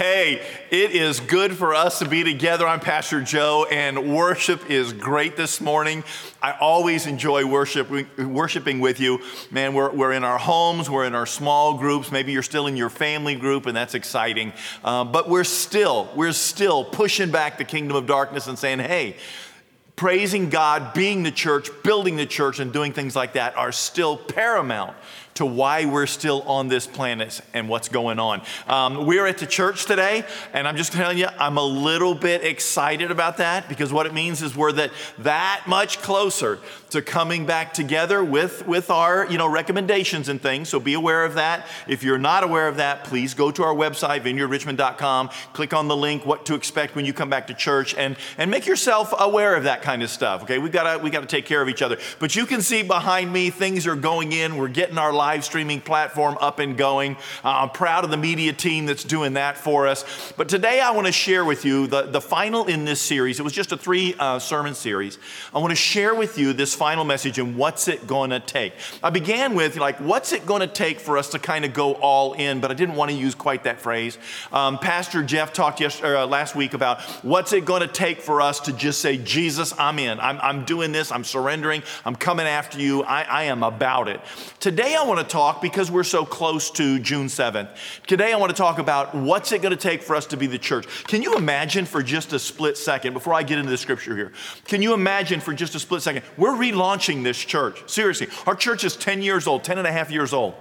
Hey, it is good for us to be together. I'm Pastor Joe, and worship is great this morning. I always enjoy worship, worshiping with you. Man, we're, we're in our homes, we're in our small groups. Maybe you're still in your family group, and that's exciting. Uh, but we're still, we're still pushing back the kingdom of darkness and saying, hey, praising God, being the church, building the church, and doing things like that are still paramount to why we're still on this planet and what's going on. Um, we're at the church today, and I'm just telling you, I'm a little bit excited about that because what it means is we're that, that much closer to coming back together with, with our you know, recommendations and things. So be aware of that. If you're not aware of that, please go to our website, vineyardrichmond.com, click on the link, what to expect when you come back to church, and, and make yourself aware of that kind of stuff. Okay, we've got to we got to take care of each other. But you can see behind me, things are going in. We're getting our live streaming platform up and going. Uh, I'm proud of the media team that's doing that for us. But today I want to share with you the, the final in this series. It was just a three uh, sermon series. I want to share with you this final message and what's it going to take. I began with, like, what's it going to take for us to kind of go all in, but I didn't want to use quite that phrase. Um, Pastor Jeff talked yesterday, uh, last week about what's it going to take for us to just say, Jesus, I'm in. I'm, I'm doing this. I'm surrendering. I'm coming after you. I, I am about it. Today I want to talk, because we're so close to June 7th, today I want to talk about what's it going to take for us to be the church. Can you imagine for just a split second, before I get into the scripture here, can you imagine for just a split second, we're relaunching this church. Seriously, our church is 10 years old, 10 and a half years old,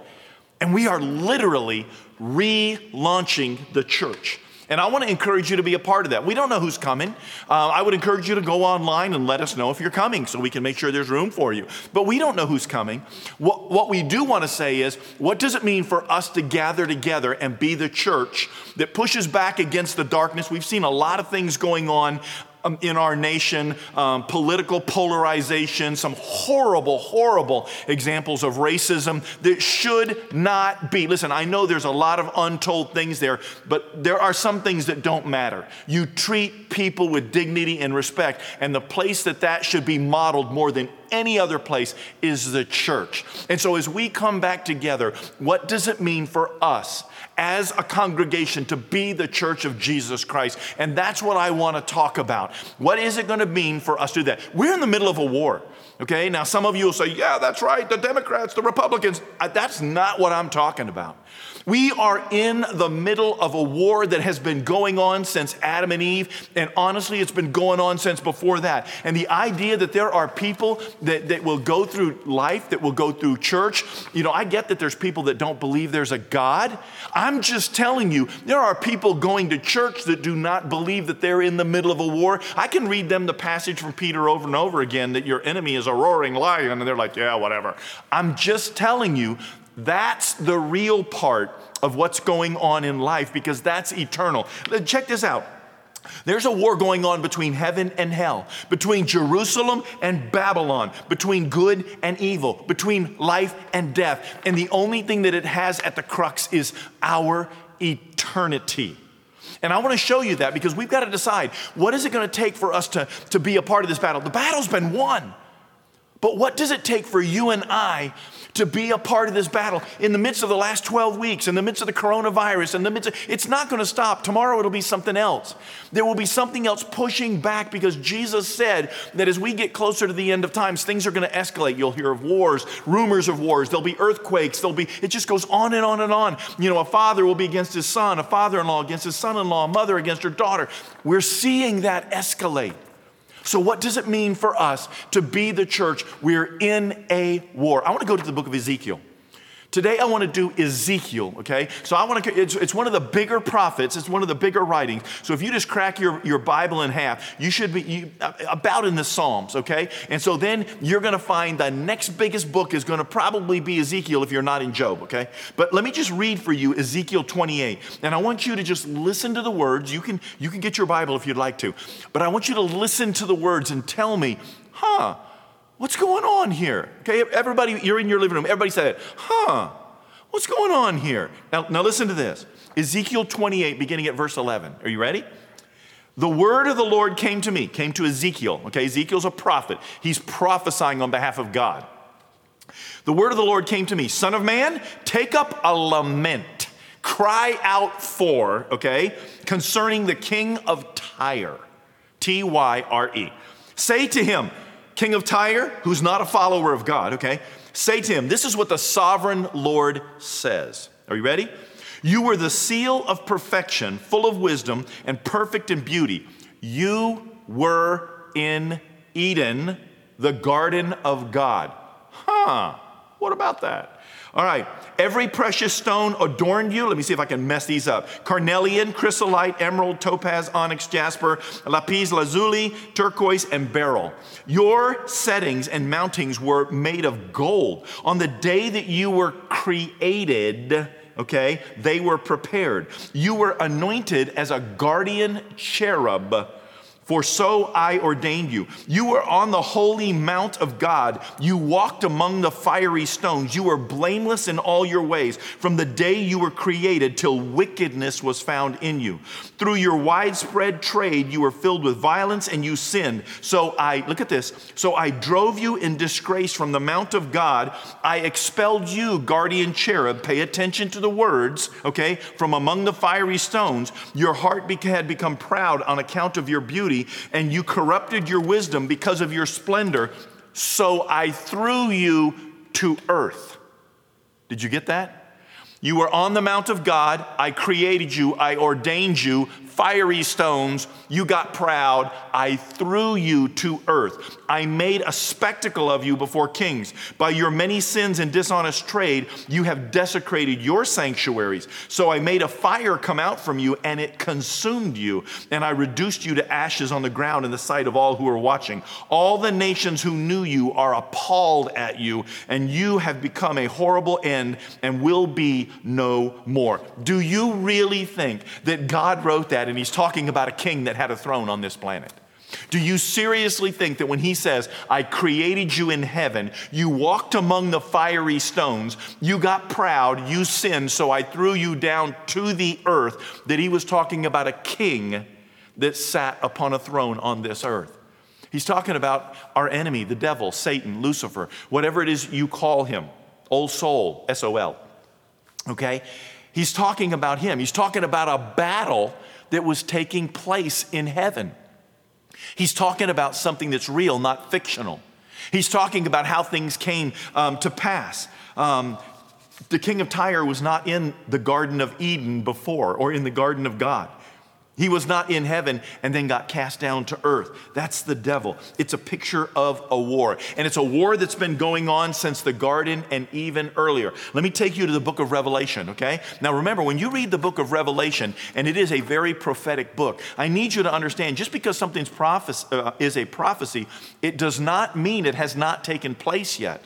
and we are literally relaunching the church. And I want to encourage you to be a part of that. We don't know who's coming. Uh, I would encourage you to go online and let us know if you're coming so we can make sure there's room for you. But we don't know who's coming. What, what we do want to say is what does it mean for us to gather together and be the church that pushes back against the darkness? We've seen a lot of things going on um, in our nation, um, political polarization, some horrible, horrible examples of racism that should not be. Listen, I know there's a lot of untold things there, but there are some things that don't matter. You treat people with dignity and respect, and the place that that should be modeled more than any other place is the church. And so, as we come back together, what does it mean for us as a congregation to be the church of Jesus Christ? And that's what I want to talk about. What is it going to mean for us to do that? We're in the middle of a war. Okay, now some of you will say, yeah, that's right, the Democrats, the Republicans. Uh, that's not what I'm talking about. We are in the middle of a war that has been going on since Adam and Eve, and honestly, it's been going on since before that. And the idea that there are people that, that will go through life, that will go through church, you know, I get that there's people that don't believe there's a God. I'm just telling you, there are people going to church that do not believe that they're in the middle of a war. I can read them the passage from Peter over and over again that your enemy is a roaring lion, and they're like, yeah, whatever. I'm just telling you that's the real part of what's going on in life because that's eternal. Check this out. There's a war going on between heaven and hell, between Jerusalem and Babylon, between good and evil, between life and death. And the only thing that it has at the crux is our eternity. And I want to show you that because we've got to decide what is it going to take for us to, to be a part of this battle? The battle's been won. But what does it take for you and I to be a part of this battle in the midst of the last 12 weeks, in the midst of the coronavirus, in the midst of, it's not going to stop. Tomorrow it'll be something else. There will be something else pushing back because Jesus said that as we get closer to the end of times, things are going to escalate. You'll hear of wars, rumors of wars, there'll be earthquakes, there'll be, it just goes on and on and on. You know, a father will be against his son, a father in law against his son in law, a mother against her daughter. We're seeing that escalate. So, what does it mean for us to be the church? We're in a war. I want to go to the book of Ezekiel. Today, I want to do Ezekiel, okay? So, I want to, it's, it's, one of the bigger prophets, it's one of the bigger writings. So, if you just crack your, your Bible in half, you should be you, about in the Psalms, okay? And so then you're going to find the next biggest book is going to probably be Ezekiel if you're not in Job, okay? But let me just read for you Ezekiel 28. And I want you to just listen to the words. You can, you can get your Bible if you'd like to. But I want you to listen to the words and tell me, huh? What's going on here? Okay, everybody, you're in your living room. Everybody said it. Huh? What's going on here? Now, now listen to this Ezekiel 28, beginning at verse 11. Are you ready? The word of the Lord came to me, came to Ezekiel. Okay, Ezekiel's a prophet. He's prophesying on behalf of God. The word of the Lord came to me Son of man, take up a lament Cry out for, okay, concerning the king of Tyre, T Y R E. Say to him, King of Tyre, who's not a follower of God, okay, say to him, This is what the sovereign Lord says. Are you ready? You were the seal of perfection, full of wisdom and perfect in beauty. You were in Eden, the garden of God. Huh, what about that? All right, every precious stone adorned you. Let me see if I can mess these up. Carnelian, chrysolite, emerald, topaz, onyx, jasper, lapis lazuli, turquoise, and beryl. Your settings and mountings were made of gold. On the day that you were created, okay, they were prepared. You were anointed as a guardian cherub for so I ordained you. You were on the holy mount of God. You walked among the fiery stones. You were blameless in all your ways from the day you were created till wickedness was found in you. Through your widespread trade, you were filled with violence and you sinned. So I, look at this. So I drove you in disgrace from the mount of God. I expelled you, guardian cherub. Pay attention to the words, okay, from among the fiery stones. Your heart had become proud on account of your beauty and you corrupted your wisdom because of your splendor. So I threw you to earth. Did you get that? You were on the Mount of God. I created you. I ordained you fiery stones. You got proud. I threw you to earth. I made a spectacle of you before kings. By your many sins and dishonest trade, you have desecrated your sanctuaries. So I made a fire come out from you, and it consumed you. And I reduced you to ashes on the ground in the sight of all who are watching. All the nations who knew you are appalled at you, and you have become a horrible end and will be no more. Do you really think that God wrote that? And he's talking about a king that had a throne on this planet. Do you seriously think that when he says, I created you in heaven, you walked among the fiery stones, you got proud, you sinned, so I threw you down to the earth, that he was talking about a king that sat upon a throne on this earth? He's talking about our enemy, the devil, Satan, Lucifer, whatever it is you call him, old soul, S O L. Okay? He's talking about him. He's talking about a battle that was taking place in heaven. He's talking about something that's real, not fictional. He's talking about how things came um, to pass. Um, the king of Tyre was not in the Garden of Eden before or in the Garden of God. He was not in heaven and then got cast down to earth. That's the devil. It's a picture of a war. And it's a war that's been going on since the garden and even earlier. Let me take you to the book of Revelation, okay? Now remember, when you read the book of Revelation, and it is a very prophetic book, I need you to understand just because something's uh, is a prophecy, it does not mean it has not taken place yet.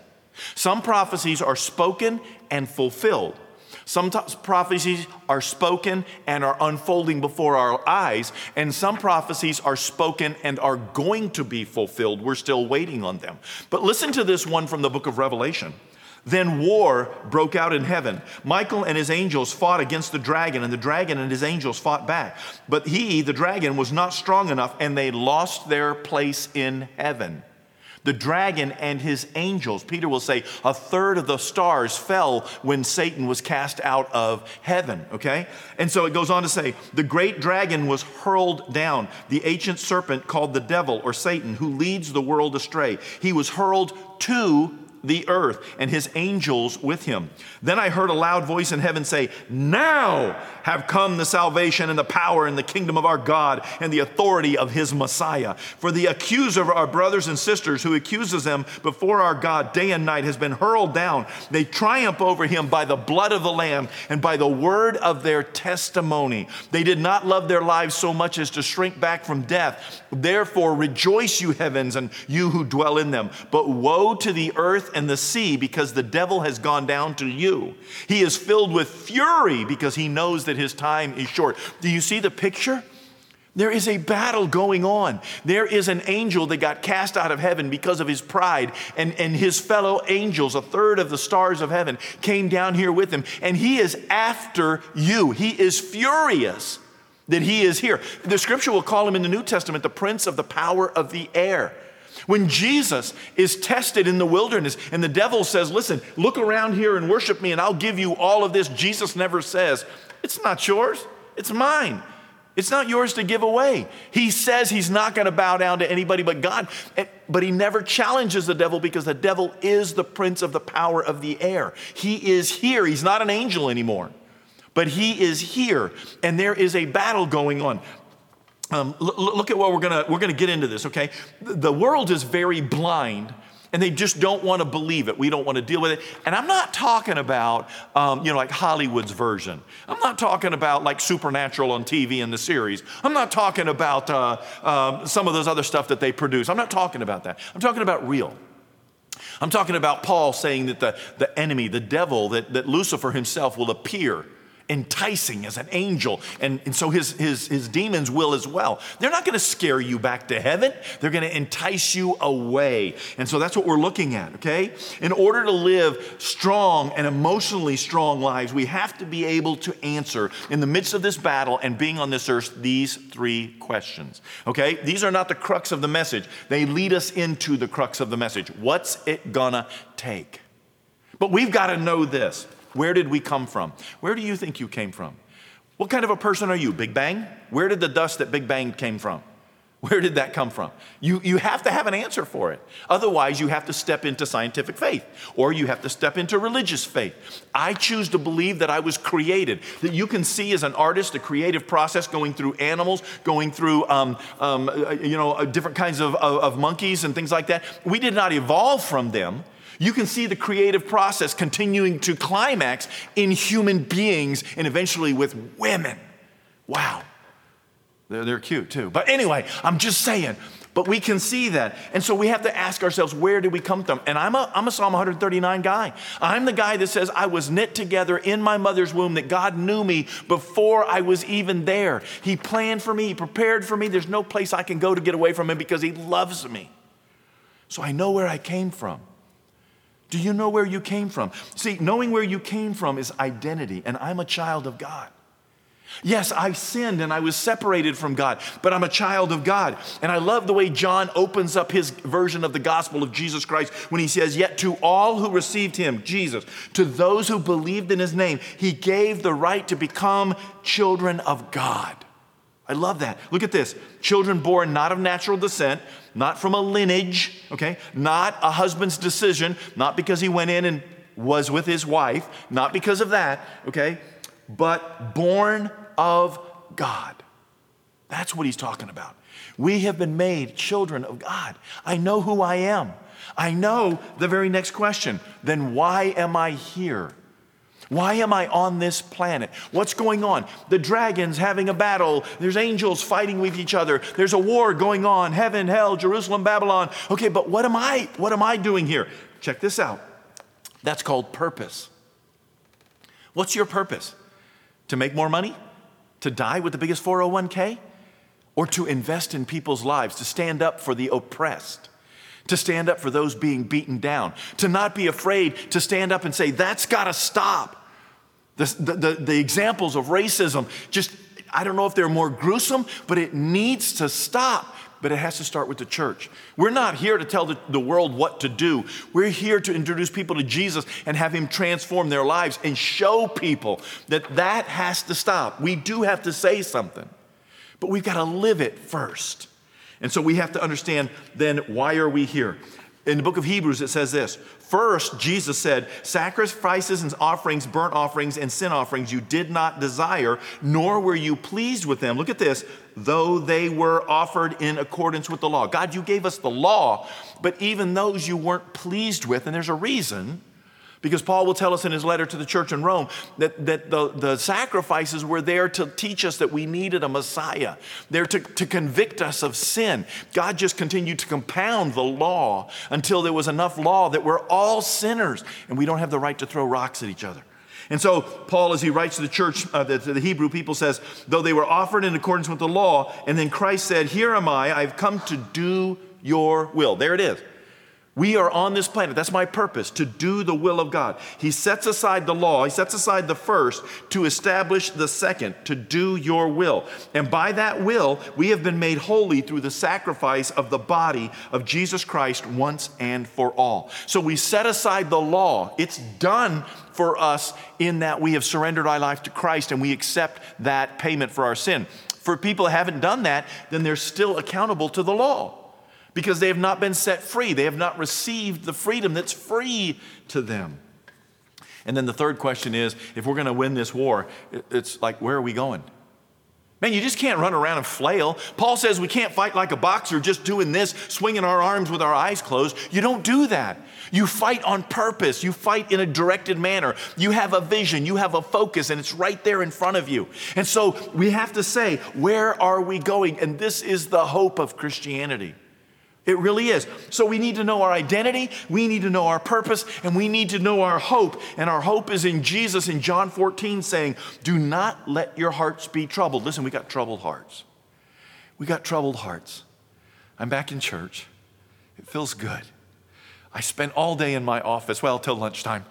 Some prophecies are spoken and fulfilled. Sometimes prophecies are spoken and are unfolding before our eyes, and some prophecies are spoken and are going to be fulfilled. We're still waiting on them. But listen to this one from the book of Revelation. Then war broke out in heaven. Michael and his angels fought against the dragon, and the dragon and his angels fought back. But he, the dragon, was not strong enough, and they lost their place in heaven the dragon and his angels. Peter will say a third of the stars fell when Satan was cast out of heaven, okay? And so it goes on to say the great dragon was hurled down, the ancient serpent called the devil or Satan, who leads the world astray. He was hurled to the earth and his angels with him. Then I heard a loud voice in heaven say, Now have come the salvation and the power and the kingdom of our God and the authority of his Messiah. For the accuser of our brothers and sisters who accuses them before our God day and night has been hurled down. They triumph over him by the blood of the Lamb and by the word of their testimony. They did not love their lives so much as to shrink back from death. Therefore, rejoice, you heavens, and you who dwell in them. But woe to the earth and the sea because the devil has gone down to you. He is filled with fury because he knows that his time is short. Do you see the picture? There is a battle going on. There is an angel that got cast out of heaven because of his pride, and, and his fellow angels, a third of the stars of heaven, came down here with him. And he is after you. He is furious that he is here. The scripture will call him in the New Testament the prince of the power of the air. When Jesus is tested in the wilderness and the devil says, Listen, look around here and worship me and I'll give you all of this, Jesus never says, It's not yours, it's mine. It's not yours to give away. He says he's not going to bow down to anybody but God, but he never challenges the devil because the devil is the prince of the power of the air. He is here. He's not an angel anymore, but he is here, and there is a battle going on. Um, look at what we're gonna we're gonna get into this. Okay, the world is very blind and they just don't want to believe it. We don't want to deal with it. And I'm not talking about, um, you know, like Hollywood's version. I'm not talking about like Supernatural on TV in the series. I'm not talking about uh, uh, some of those other stuff that they produce. I'm not talking about that. I'm talking about real. I'm talking about Paul saying that the, the enemy, the devil, that, that Lucifer himself will appear enticing as an angel. And, and so his, his, his demons will as well. They're not going to scare you back to heaven, they're going to entice you away. And so that's what we're looking at, okay? In order to live strong and emotionally strong lives, we have to be able to answer in the midst of this battle and being on this earth these three questions, okay? These are not the crux of the message, they lead us into the crux of the message. What's it gonna take? But we've got to know this. Where did we come from? Where do you think you came from? What kind of a person are you? Big Bang? Where did the dust that Big Bang came from? Where did that come from? You, you have to have an answer for it. Otherwise, you have to step into scientific faith or you have to step into religious faith. I choose to believe that I was created, that you can see as an artist a creative process going through animals, going through um, um, uh, you know, uh, different kinds of, of, of monkeys and things like that. We did not evolve from them. You can see the creative process continuing to climax in human beings and eventually with women. Wow. They're, they're cute too. But anyway, I'm just saying, but we can see that. And so we have to ask ourselves, where did we come from? And I'm a, I'm a Psalm 139 guy. I'm the guy that says, I was knit together in my mother's womb, that God knew me before I was even there. He planned for me, He prepared for me. There's no place I can go to get away from Him because He loves me. So I know where I came from. Do you know where you came from? See, knowing where you came from is identity, and I'm a child of God. Yes, I sinned and I was separated from God, but I'm a child of God. And I love the way John opens up his version of the gospel of Jesus Christ when he says, Yet to all who received him, Jesus, to those who believed in his name, he gave the right to become children of God. I love that. Look at this children born not of natural descent, not from a lineage, okay, not a husband's decision, not because he went in and was with his wife, not because of that, okay, but born of God. That's what he's talking about. We have been made children of God. I know who I am. I know the very next question then why am I here? Why am I on this planet? What's going on? The dragon's having a battle. There's angels fighting with each other. There's a war going on. Heaven, hell, Jerusalem, Babylon. Okay, but what am I? What am I doing here? Check this out. That's called purpose. What's your purpose? To make more money? To die with the biggest 401k? Or to invest in people's lives, to stand up for the oppressed? to stand up for those being beaten down, to not be afraid to stand up and say, that's got to stop. The, the, the, examples of racism, just, I don't know if they're more gruesome, but it needs to stop. But it has to start with the church. We're not here to tell the, the world what to do. We're here to introduce people to Jesus and have Him transform their lives and show people that that has to stop. We do have to say something, but we've got to live it first. And so we have to understand then why are we here? In the book of Hebrews, it says this First, Jesus said, Sacrifices and offerings, burnt offerings, and sin offerings you did not desire, nor were you pleased with them. Look at this, though they were offered in accordance with the law. God, you gave us the law, but even those you weren't pleased with, and there's a reason. Because Paul will tell us in his letter to the church in Rome that, that the, the sacrifices were there to teach us that we needed a Messiah. They're to, to convict us of sin. God just continued to compound the law until there was enough law that we're all sinners and we don't have the right to throw rocks at each other. And so, Paul, as he writes to the church, uh, the, the Hebrew people, says, though they were offered in accordance with the law, and then Christ said, Here am I, I've come to do your will. There it is. We are on this planet. That's my purpose, to do the will of God. He sets aside the law, He sets aside the first to establish the second, to do your will. And by that will, we have been made holy through the sacrifice of the body of Jesus Christ once and for all. So we set aside the law. It's done for us in that we have surrendered our life to Christ and we accept that payment for our sin. For people who haven't done that, then they're still accountable to the law because they have not been set free. They have not received the freedom that's free to them. And then the third question is if we're going to win this war, it's like, where are we going? Man, you just can't run around and flail. Paul says we can't fight like a boxer just doing this, swinging our arms with our eyes closed. You don't do that. You fight on purpose. You fight in a directed manner. You have a vision, you have a focus, and it's right there in front of you. And so we have to say, where are we going? And this is the hope of Christianity. It really is. So we need to know our identity, we need to know our purpose, and we need to know our hope. And our hope is in Jesus in John 14 saying, Do not let your hearts be troubled. Listen, we got troubled hearts. We got troubled hearts. I'm back in church. It feels good. I spent all day in my office, well, till lunchtime.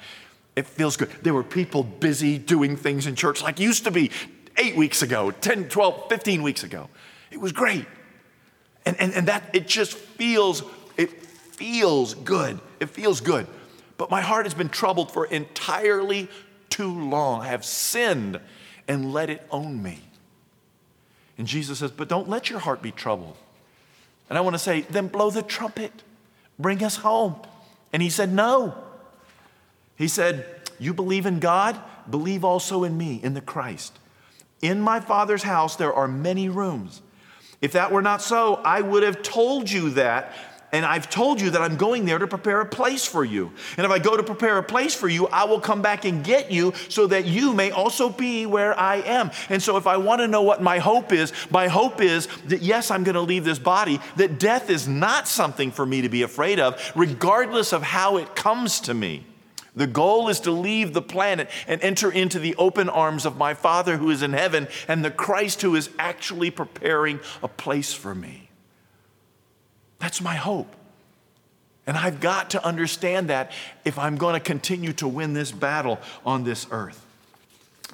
It feels good. There were people busy doing things in church like used to be eight weeks ago, 10, 12, 15 weeks ago. It was great. And, and, and that it just feels, it feels good. It feels good. But my heart has been troubled for entirely too long. I have sinned and let it own me. And Jesus says, But don't let your heart be troubled. And I want to say, Then blow the trumpet, bring us home. And he said, No. He said, You believe in God, believe also in me, in the Christ. In my Father's house, there are many rooms. If that were not so, I would have told you that. And I've told you that I'm going there to prepare a place for you. And if I go to prepare a place for you, I will come back and get you so that you may also be where I am. And so, if I want to know what my hope is, my hope is that yes, I'm going to leave this body, that death is not something for me to be afraid of, regardless of how it comes to me. The goal is to leave the planet and enter into the open arms of my Father who is in heaven and the Christ who is actually preparing a place for me. That's my hope. And I've got to understand that if I'm going to continue to win this battle on this earth.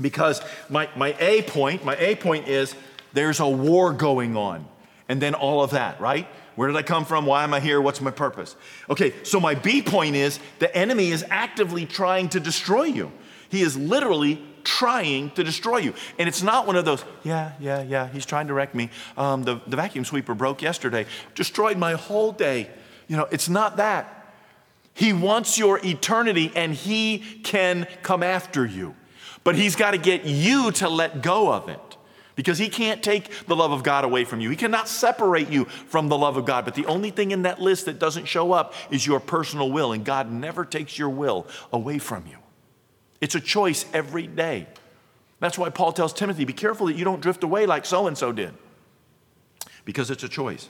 Because my, my A point, my A point is there's a war going on. And then all of that, right? Where did I come from? Why am I here? What's my purpose? Okay, so my B point is the enemy is actively trying to destroy you. He is literally trying to destroy you. And it's not one of those, yeah, yeah, yeah, he's trying to wreck me. Um, the, the vacuum sweeper broke yesterday, destroyed my whole day. You know, it's not that. He wants your eternity and he can come after you. But he's got to get you to let go of it because he can't take the love of God away from you. He cannot separate you from the love of God. But the only thing in that list that doesn't show up is your personal will, and God never takes your will away from you. It's a choice every day. That's why Paul tells Timothy be careful that you don't drift away like so and so did, because it's a choice.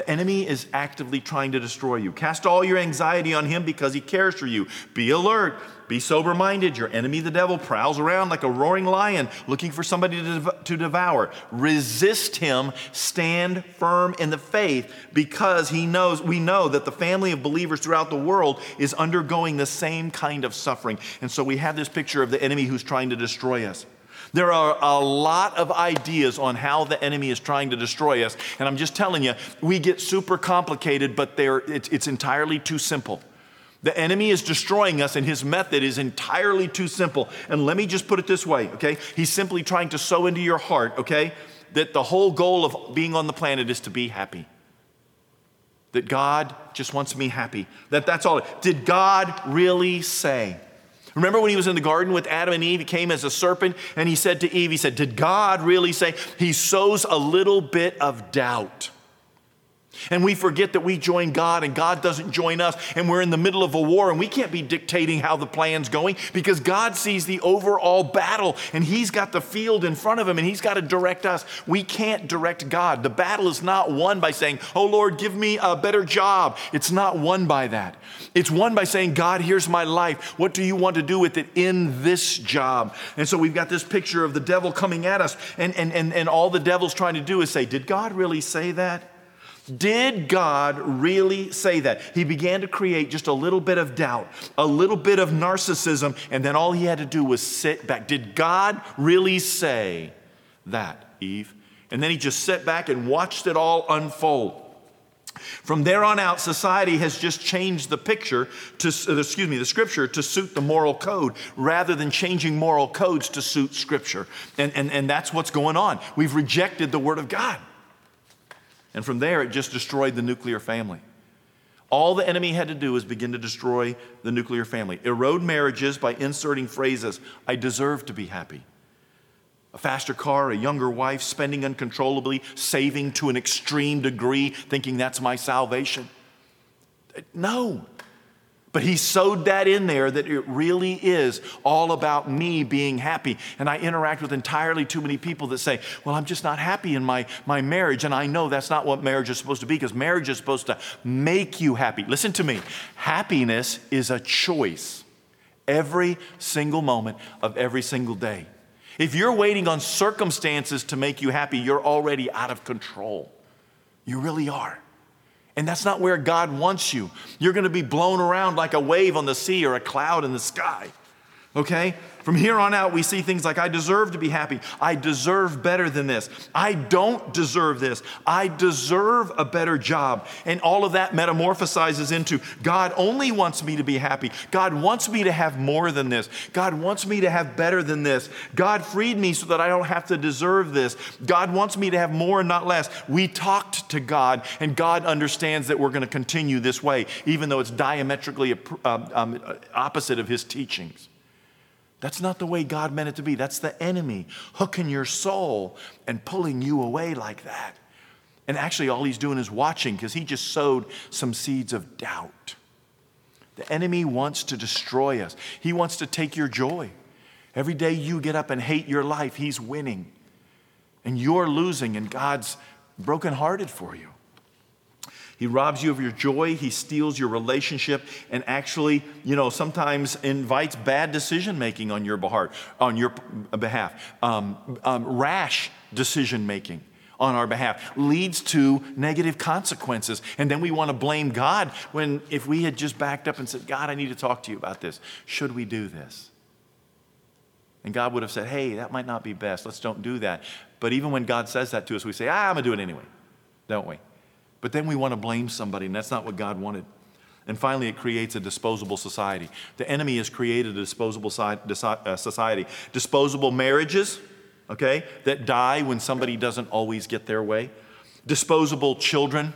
The enemy is actively trying to destroy you. Cast all your anxiety on him because he cares for you. Be alert. Be sober minded. Your enemy, the devil, prowls around like a roaring lion looking for somebody to, to devour. Resist him. Stand firm in the faith because he knows, we know that the family of believers throughout the world is undergoing the same kind of suffering. And so we have this picture of the enemy who's trying to destroy us. There are a lot of ideas on how the enemy is trying to destroy us. And I'm just telling you, we get super complicated, but it's, it's entirely too simple. The enemy is destroying us, and his method is entirely too simple. And let me just put it this way, okay? He's simply trying to sow into your heart, okay, that the whole goal of being on the planet is to be happy. That God just wants me happy. That that's all. Did God really say? Remember when he was in the garden with Adam and Eve? He came as a serpent and he said to Eve, He said, Did God really say? He sows a little bit of doubt. And we forget that we join God and God doesn't join us, and we're in the middle of a war, and we can't be dictating how the plan's going because God sees the overall battle and He's got the field in front of Him and He's got to direct us. We can't direct God. The battle is not won by saying, Oh Lord, give me a better job. It's not won by that. It's won by saying, God, here's my life. What do you want to do with it in this job? And so we've got this picture of the devil coming at us, and, and, and, and all the devil's trying to do is say, Did God really say that? Did God really say that? He began to create just a little bit of doubt, a little bit of narcissism, and then all he had to do was sit back. Did God really say that, Eve? And then he just sat back and watched it all unfold. From there on out, society has just changed the picture to, uh, excuse me, the scripture to suit the moral code rather than changing moral codes to suit scripture. And, and, and that's what's going on. We've rejected the word of God. And from there, it just destroyed the nuclear family. All the enemy had to do was begin to destroy the nuclear family, erode marriages by inserting phrases, I deserve to be happy. A faster car, a younger wife, spending uncontrollably, saving to an extreme degree, thinking that's my salvation. No, but he sowed that in there that it really is all about me being happy. And I interact with entirely too many people that say, Well, I'm just not happy in my, my marriage. And I know that's not what marriage is supposed to be because marriage is supposed to make you happy. Listen to me happiness is a choice every single moment of every single day. If you're waiting on circumstances to make you happy, you're already out of control. You really are. And that's not where God wants you. You're going to be blown around like a wave on the sea or a cloud in the sky. Okay? From here on out, we see things like, I deserve to be happy. I deserve better than this. I don't deserve this. I deserve a better job. And all of that metamorphosizes into God only wants me to be happy. God wants me to have more than this. God wants me to have better than this. God freed me so that I don't have to deserve this. God wants me to have more and not less. We talked to God, and God understands that we're going to continue this way, even though it's diametrically um, um, opposite of His teachings. That's not the way God meant it to be. That's the enemy hooking your soul and pulling you away like that. And actually, all he's doing is watching because he just sowed some seeds of doubt. The enemy wants to destroy us, he wants to take your joy. Every day you get up and hate your life, he's winning. And you're losing, and God's brokenhearted for you. He robs you of your joy, he steals your relationship, and actually, you know, sometimes invites bad decision making on your behalf, on your behalf, um, um, rash decision making on our behalf leads to negative consequences. And then we want to blame God when if we had just backed up and said, God, I need to talk to you about this. Should we do this? And God would have said, hey, that might not be best. Let's don't do that. But even when God says that to us, we say, ah, I'm going to do it anyway, don't we? But then we want to blame somebody, and that's not what God wanted. And finally, it creates a disposable society. The enemy has created a disposable uh, society. Disposable marriages, okay, that die when somebody doesn't always get their way. Disposable children.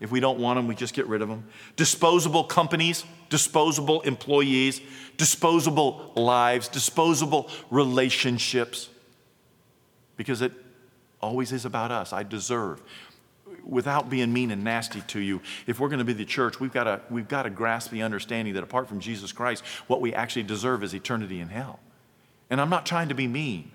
If we don't want them, we just get rid of them. Disposable companies, disposable employees, disposable lives, disposable relationships. Because it always is about us. I deserve without being mean and nasty to you, if we're going to be the church, we've got to, we've got to grasp the understanding that apart from Jesus Christ, what we actually deserve is eternity in hell. And I'm not trying to be mean.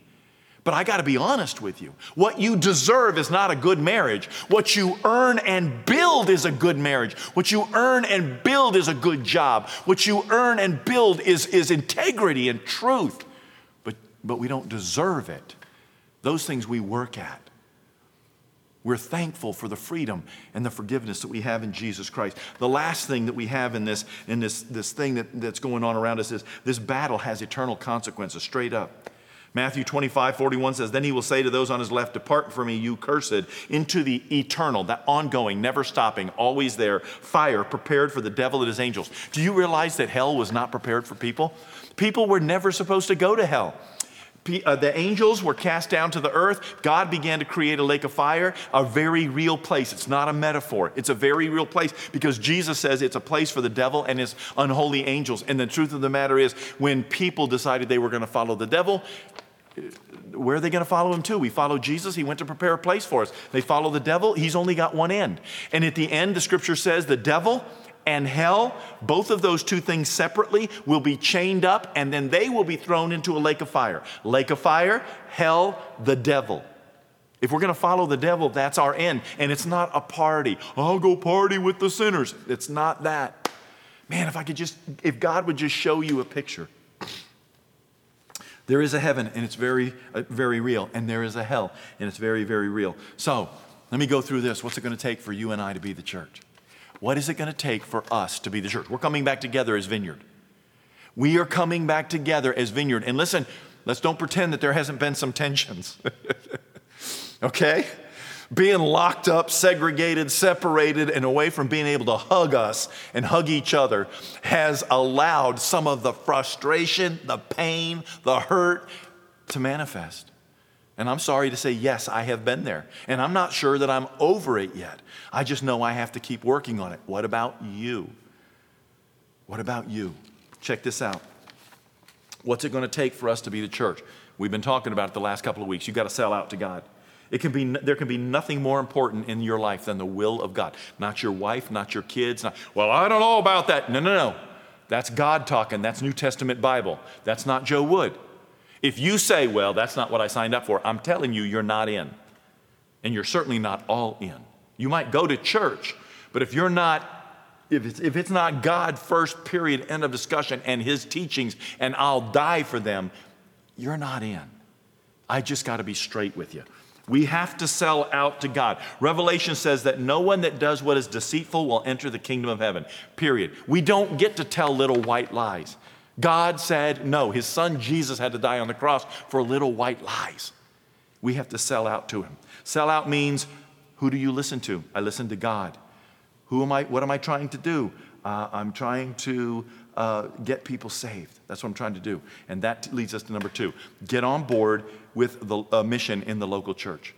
But I got to be honest with you. What you deserve is not a good marriage. What you earn and build is a good marriage. What you earn and build is a good job. What you earn and build is, is integrity and truth. But, but we don't deserve it. Those things we work at. We're thankful for the freedom and the forgiveness that we have in Jesus Christ. The last thing that we have in this, in this, this thing that, that's going on around us is this battle has eternal consequences, straight up. Matthew 25, 41 says, Then he will say to those on his left, Depart from me, you cursed, into the eternal, that ongoing, never stopping, always there, fire prepared for the devil and his angels. Do you realize that hell was not prepared for people? People were never supposed to go to hell. Uh, the angels were cast down to the earth. God began to create a lake of fire, a very real place. It's not a metaphor, it's a very real place because Jesus says it's a place for the devil and his unholy angels. And the truth of the matter is, when people decided they were going to follow the devil, where are they going to follow him to? We follow Jesus. He went to prepare a place for us. They follow the devil. He's only got one end. And at the end, the scripture says the devil and hell, both of those two things separately, will be chained up and then they will be thrown into a lake of fire. Lake of fire, hell, the devil. If we're going to follow the devil, that's our end. And it's not a party. I'll go party with the sinners. It's not that. Man, if I could just, if God would just show you a picture. There is a heaven and it's very, uh, very real. And there is a hell and it's very, very real. So, Let me go through this. What's it going to take for you and I to be the church? What is it going to take for us to be the church? We're coming back together as Vineyard. We are coming back together as Vineyard. And listen, let's don't pretend that there hasn't been some tensions. okay? Being locked up, segregated, separated, and away from being able to hug us and hug each other has allowed some of the frustration, the pain, the hurt to manifest. And I'm sorry to say, yes, I have been there. And I'm not sure that I'm over it yet. I just know I have to keep working on it. What about you? What about you? Check this out. What's it going to take for us to be the church? We've been talking about it the last couple of weeks. You've got to sell out to God. It can be, there can be nothing more important in your life than the will of God. Not your wife, not your kids. Not, well, I don't know about that. No, no, no. That's God talking. That's New Testament Bible. That's not Joe Wood. If you say, well, that's not what I signed up for, I'm telling you, you're not in. And you're certainly not all in. You might go to church, but if you're not, if it's, if it's not God first, period, end of discussion, and his teachings, and I'll die for them, you're not in. I just got to be straight with you. We have to sell out to God. Revelation says that no one that does what is deceitful will enter the kingdom of heaven, period. We don't get to tell little white lies. God said no. His son Jesus had to die on the cross for little white lies. We have to sell out to him. Sell out means who do you listen to? I listen to God. Who am I? What am I trying to do? Uh, I'm trying to uh, get people saved. That's what I'm trying to do. And that leads us to number two get on board with the uh, mission in the local church.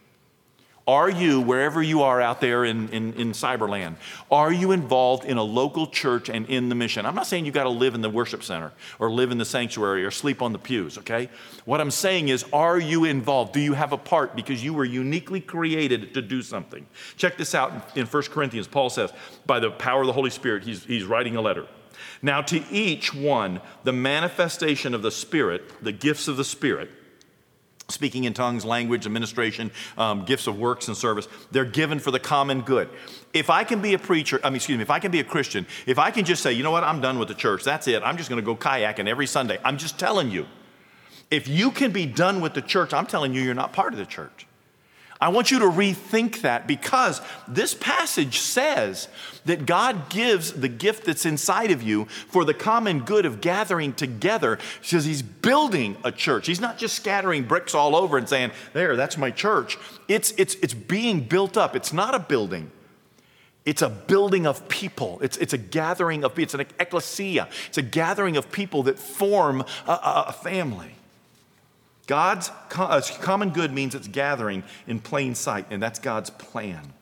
Are you, wherever you are out there in, in, in cyberland, are you involved in a local church and in the mission? I'm not saying you got to live in the worship center or live in the sanctuary or sleep on the pews, okay? What I'm saying is, are you involved? Do you have a part? Because you were uniquely created to do something. Check this out in 1 Corinthians. Paul says, by the power of the Holy Spirit, he's, he's writing a letter. Now, to each one, the manifestation of the Spirit, the gifts of the Spirit, speaking in tongues, language, administration, um, gifts of works and service. They're given for the common good. If I can be a preacher, I mean, excuse me, if I can be a Christian, if I can just say, you know what, I'm done with the church, that's it, I'm just gonna go kayaking every Sunday, I'm just telling you. If you can be done with the church, I'm telling you, you're not part of the church. I want you to rethink that because this passage says that God gives the gift that's inside of you for the common good of gathering together. He says He's building a church. He's not just scattering bricks all over and saying, There, that's my church. It's, it's, it's being built up. It's not a building. It's a building of people. It's, it's a gathering of people. it's an ecclesia. It's a gathering of people that form a, a family. God's uh, common good means it's gathering in plain sight, and that's God's plan.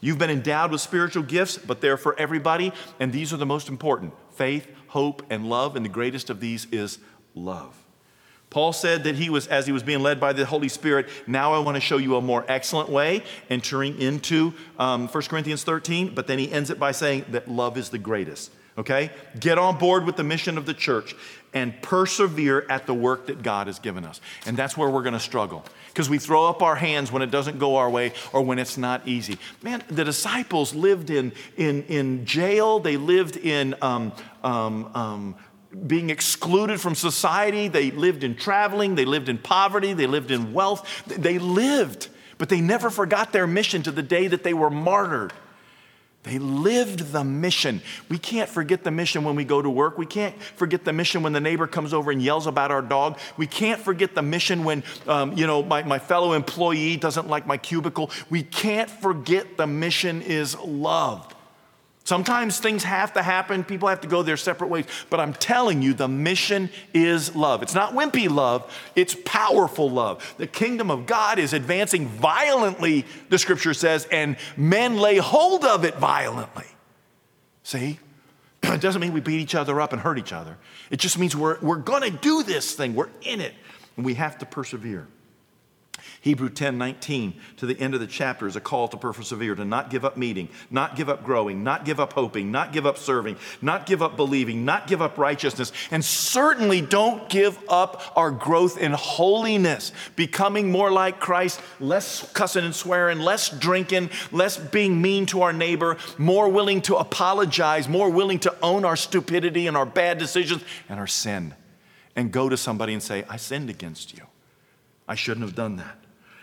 You've been endowed with spiritual gifts, but they're for everybody, and these are the most important faith, hope, and love, and the greatest of these is love. Paul said that he was, as he was being led by the Holy Spirit, now I want to show you a more excellent way, entering into um, 1 Corinthians 13, but then he ends it by saying that love is the greatest. Okay? Get on board with the mission of the church and persevere at the work that God has given us. And that's where we're going to struggle because we throw up our hands when it doesn't go our way or when it's not easy. Man, the disciples lived in, in, in jail, they lived in um, um, um, being excluded from society, they lived in traveling, they lived in poverty, they lived in wealth. They lived, but they never forgot their mission to the day that they were martyred. They lived the mission. We can't forget the mission when we go to work. We can't forget the mission when the neighbor comes over and yells about our dog. We can't forget the mission when, um, you know, my, my fellow employee doesn't like my cubicle. We can't forget the mission is love. Sometimes things have to happen, people have to go their separate ways, but I'm telling you, the mission is love. It's not wimpy love, it's powerful love. The kingdom of God is advancing violently, the scripture says, and men lay hold of it violently. See? It doesn't mean we beat each other up and hurt each other. It just means we're, we're gonna do this thing, we're in it, and we have to persevere. Hebrew 10 19 to the end of the chapter is a call to persevere, to not give up meeting, not give up growing, not give up hoping, not give up serving, not give up believing, not give up righteousness, and certainly don't give up our growth in holiness, becoming more like Christ, less cussing and swearing, less drinking, less being mean to our neighbor, more willing to apologize, more willing to own our stupidity and our bad decisions and our sin, and go to somebody and say, I sinned against you. I shouldn't have done that.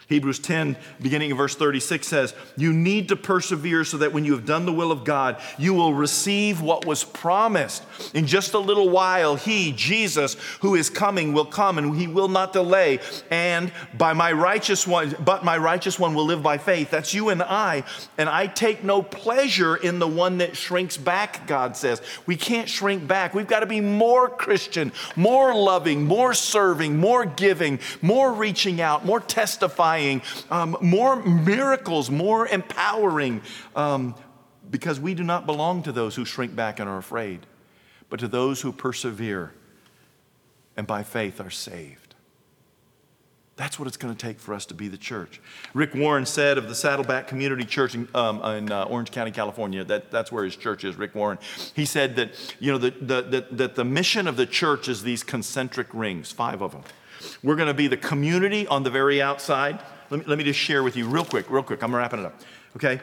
Hebrews 10, beginning of verse 36 says, You need to persevere so that when you have done the will of God, you will receive what was promised. In just a little while, He, Jesus, who is coming, will come and He will not delay. And by my righteous one, but my righteous one will live by faith. That's you and I. And I take no pleasure in the one that shrinks back, God says. We can't shrink back. We've got to be more Christian, more loving, more serving, more giving, more reaching out, more testifying um, more miracles, more empowering, um, because we do not belong to those who shrink back and are afraid, but to those who persevere and by faith are saved. That's what it's going to take for us to be the church. Rick Warren said of the Saddleback Community Church in, um, in uh, Orange County, California, that, that's where his church is, Rick Warren. He said that, you know, the, the, the, that the mission of the church is these concentric rings, five of them. We're going to be the community on the very outside. Let me, let me just share with you real quick, real quick. I'm wrapping it up. Okay?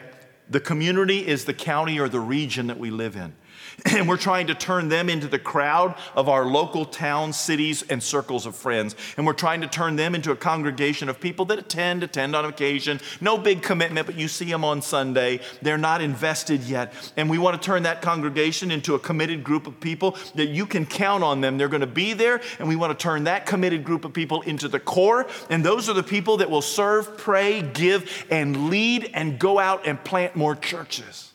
The community is the county or the region that we live in. And we're trying to turn them into the crowd of our local towns, cities, and circles of friends. And we're trying to turn them into a congregation of people that attend, attend on occasion. No big commitment, but you see them on Sunday. They're not invested yet. And we want to turn that congregation into a committed group of people that you can count on them. They're going to be there. And we want to turn that committed group of people into the core. And those are the people that will serve, pray, give, and lead and go out and plant more churches.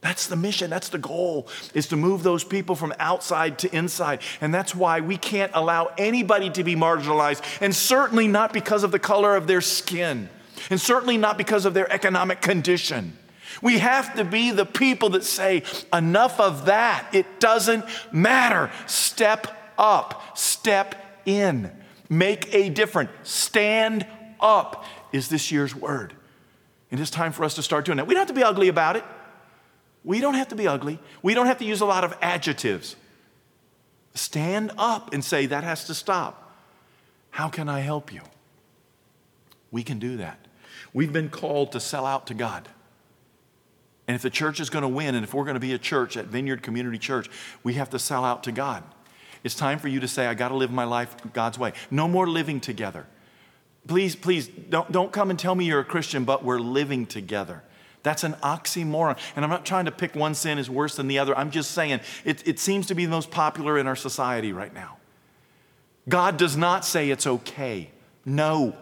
That's the mission. That's the goal, is to move those people from outside to inside. And that's why we can't allow anybody to be marginalized, and certainly not because of the color of their skin, and certainly not because of their economic condition. We have to be the people that say, enough of that. It doesn't matter. Step up, step in, make a difference, stand up is this year's word. And it's time for us to start doing that. We don't have to be ugly about it. We don't have to be ugly. We don't have to use a lot of adjectives. Stand up and say, that has to stop. How can I help you? We can do that. We've been called to sell out to God. And if the church is going to win, and if we're going to be a church at Vineyard Community Church, we have to sell out to God. It's time for you to say, I got to live my life God's way. No more living together. Please, please, don't, don't come and tell me you're a Christian, but we're living together. That's an oxymoron. And I'm not trying to pick one sin as worse than the other. I'm just saying it, it seems to be the most popular in our society right now. God does not say it's okay. No.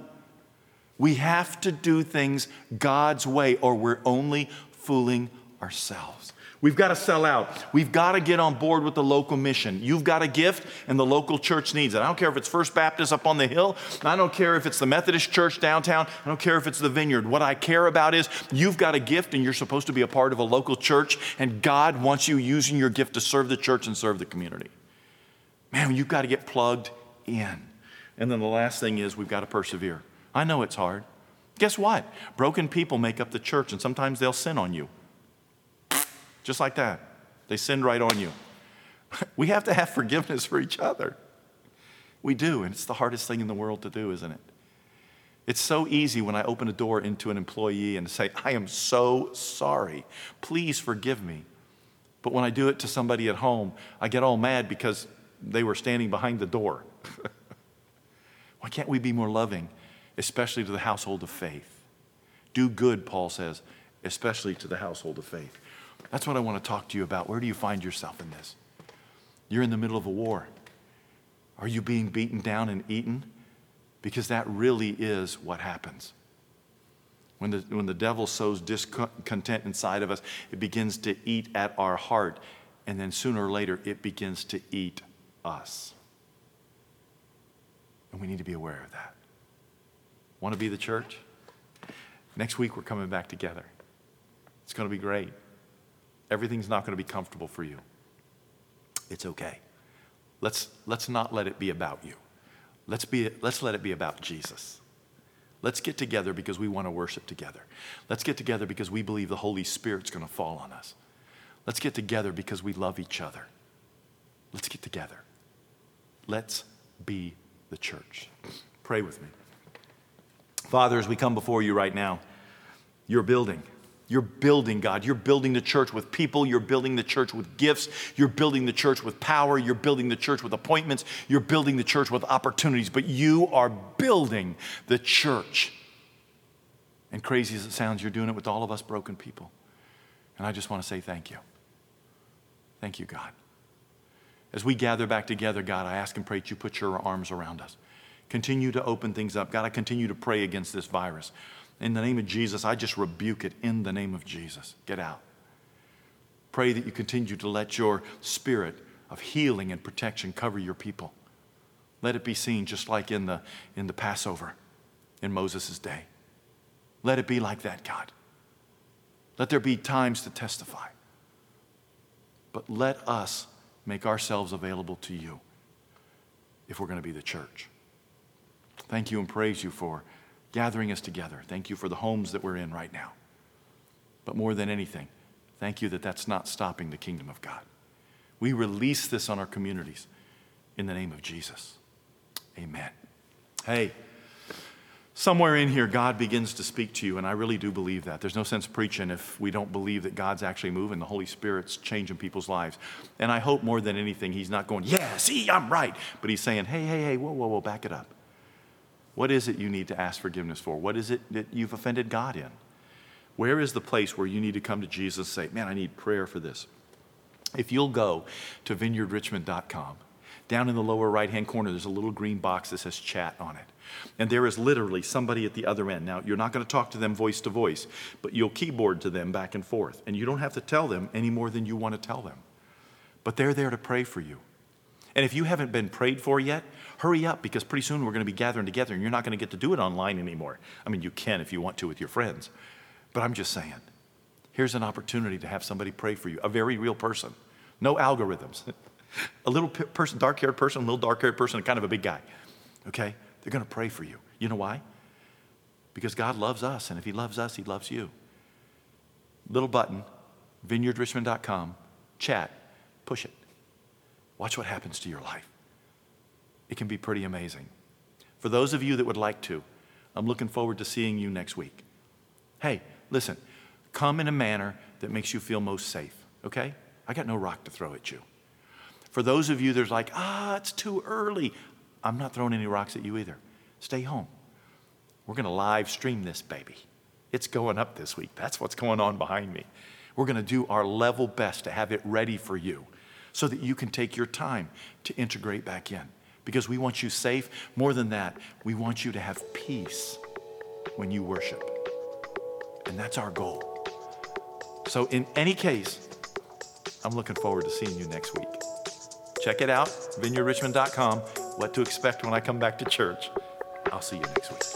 We have to do things God's way, or we're only fooling ourselves. We've got to sell out. We've got to get on board with the local mission. You've got a gift, and the local church needs it. I don't care if it's First Baptist up on the hill. I don't care if it's the Methodist church downtown. I don't care if it's the vineyard. What I care about is you've got a gift, and you're supposed to be a part of a local church, and God wants you using your gift to serve the church and serve the community. Man, you've got to get plugged in. And then the last thing is we've got to persevere. I know it's hard. Guess what? Broken people make up the church, and sometimes they'll sin on you. Just like that. They sinned right on you. We have to have forgiveness for each other. We do, and it's the hardest thing in the world to do, isn't it? It's so easy when I open a door into an employee and say, I am so sorry. Please forgive me. But when I do it to somebody at home, I get all mad because they were standing behind the door. Why can't we be more loving, especially to the household of faith? Do good, Paul says, especially to the household of faith. That's what I want to talk to you about. Where do you find yourself in this? You're in the middle of a war. Are you being beaten down and eaten? Because that really is what happens. When the, when the devil sows discontent inside of us, it begins to eat at our heart. And then sooner or later, it begins to eat us. And we need to be aware of that. Want to be the church? Next week, we're coming back together. It's going to be great. Everything's not going to be comfortable for you. It's okay. Let's, let's not let it be about you. Let's, be, let's let it be about Jesus. Let's get together because we want to worship together. Let's get together because we believe the Holy Spirit's going to fall on us. Let's get together because we love each other. Let's get together. Let's be the church. Pray with me. Father, as we come before you right now, your building, You're building, God. You're building the church with people. You're building the church with gifts. You're building the church with power. You're building the church with appointments. You're building the church with opportunities. But you are building the church. And crazy as it sounds, you're doing it with all of us broken people. And I just want to say thank you. Thank you, God. As we gather back together, God, I ask and pray that you put your arms around us. Continue to open things up. God, I continue to pray against this virus. In the name of Jesus, I just rebuke it in the name of Jesus. Get out. Pray that you continue to let your spirit of healing and protection cover your people. Let it be seen just like in the, in the Passover in Moses' day. Let it be like that, God. Let there be times to testify. But let us make ourselves available to you if we're going to be the church. Thank you and praise you for gathering us together. Thank you for the homes that we're in right now. But more than anything, thank you that that's not stopping the kingdom of God. We release this on our communities in the name of Jesus. Amen. Hey, somewhere in here, God begins to speak to you, and I really do believe that. There's no sense preaching if we don't believe that God's actually moving, the Holy Spirit's changing people's lives. And I hope more than anything, He's not going, Yeah, see, I'm right. But He's saying, Hey, hey, hey, whoa, whoa, whoa, back it up. What is it you need to ask forgiveness for? What is it that you've offended God in? Where is the place where you need to come to Jesus and say, Man, I need prayer for this? If you'll go to vineyardrichmond.com, down in the lower right hand corner, there's a little green box that says chat on it. And there is literally somebody at the other end. Now, you're not going to talk to them voice to voice, but you'll keyboard to them back and forth. And you don't have to tell them any more than you want to tell them. But they're there to pray for you. And if you haven't been prayed for yet, hurry up because pretty soon we're going to be gathering together and you're not going to get to do it online anymore. I mean, you can if you want to with your friends. But I'm just saying, here's an opportunity to have somebody pray for you, a very real person. No algorithms. a little person, dark haired person, a little dark haired person, kind of a big guy. Okay? They're going to pray for you. You know why? Because God loves us, and if He loves us, He loves you. Little button, vineyardrichmond.com, chat, push it. Watch what happens to your life. It can be pretty amazing. For those of you that would like to, I'm looking forward to seeing you next week. Hey, listen, come in a manner that makes you feel most safe, okay? I got no rock to throw at you. For those of you that are like, ah, it's too early, I'm not throwing any rocks at you either. Stay home. We're going to live stream this baby. It's going up this week. That's what's going on behind me. We're going to do our level best to have it ready for you so that you can take your time to integrate back in. Because we want you safe. More than that, we want you to have peace when you worship. And that's our goal. So, in any case, I'm looking forward to seeing you next week. Check it out, vineyardrichmond.com, what to expect when I come back to church. I'll see you next week.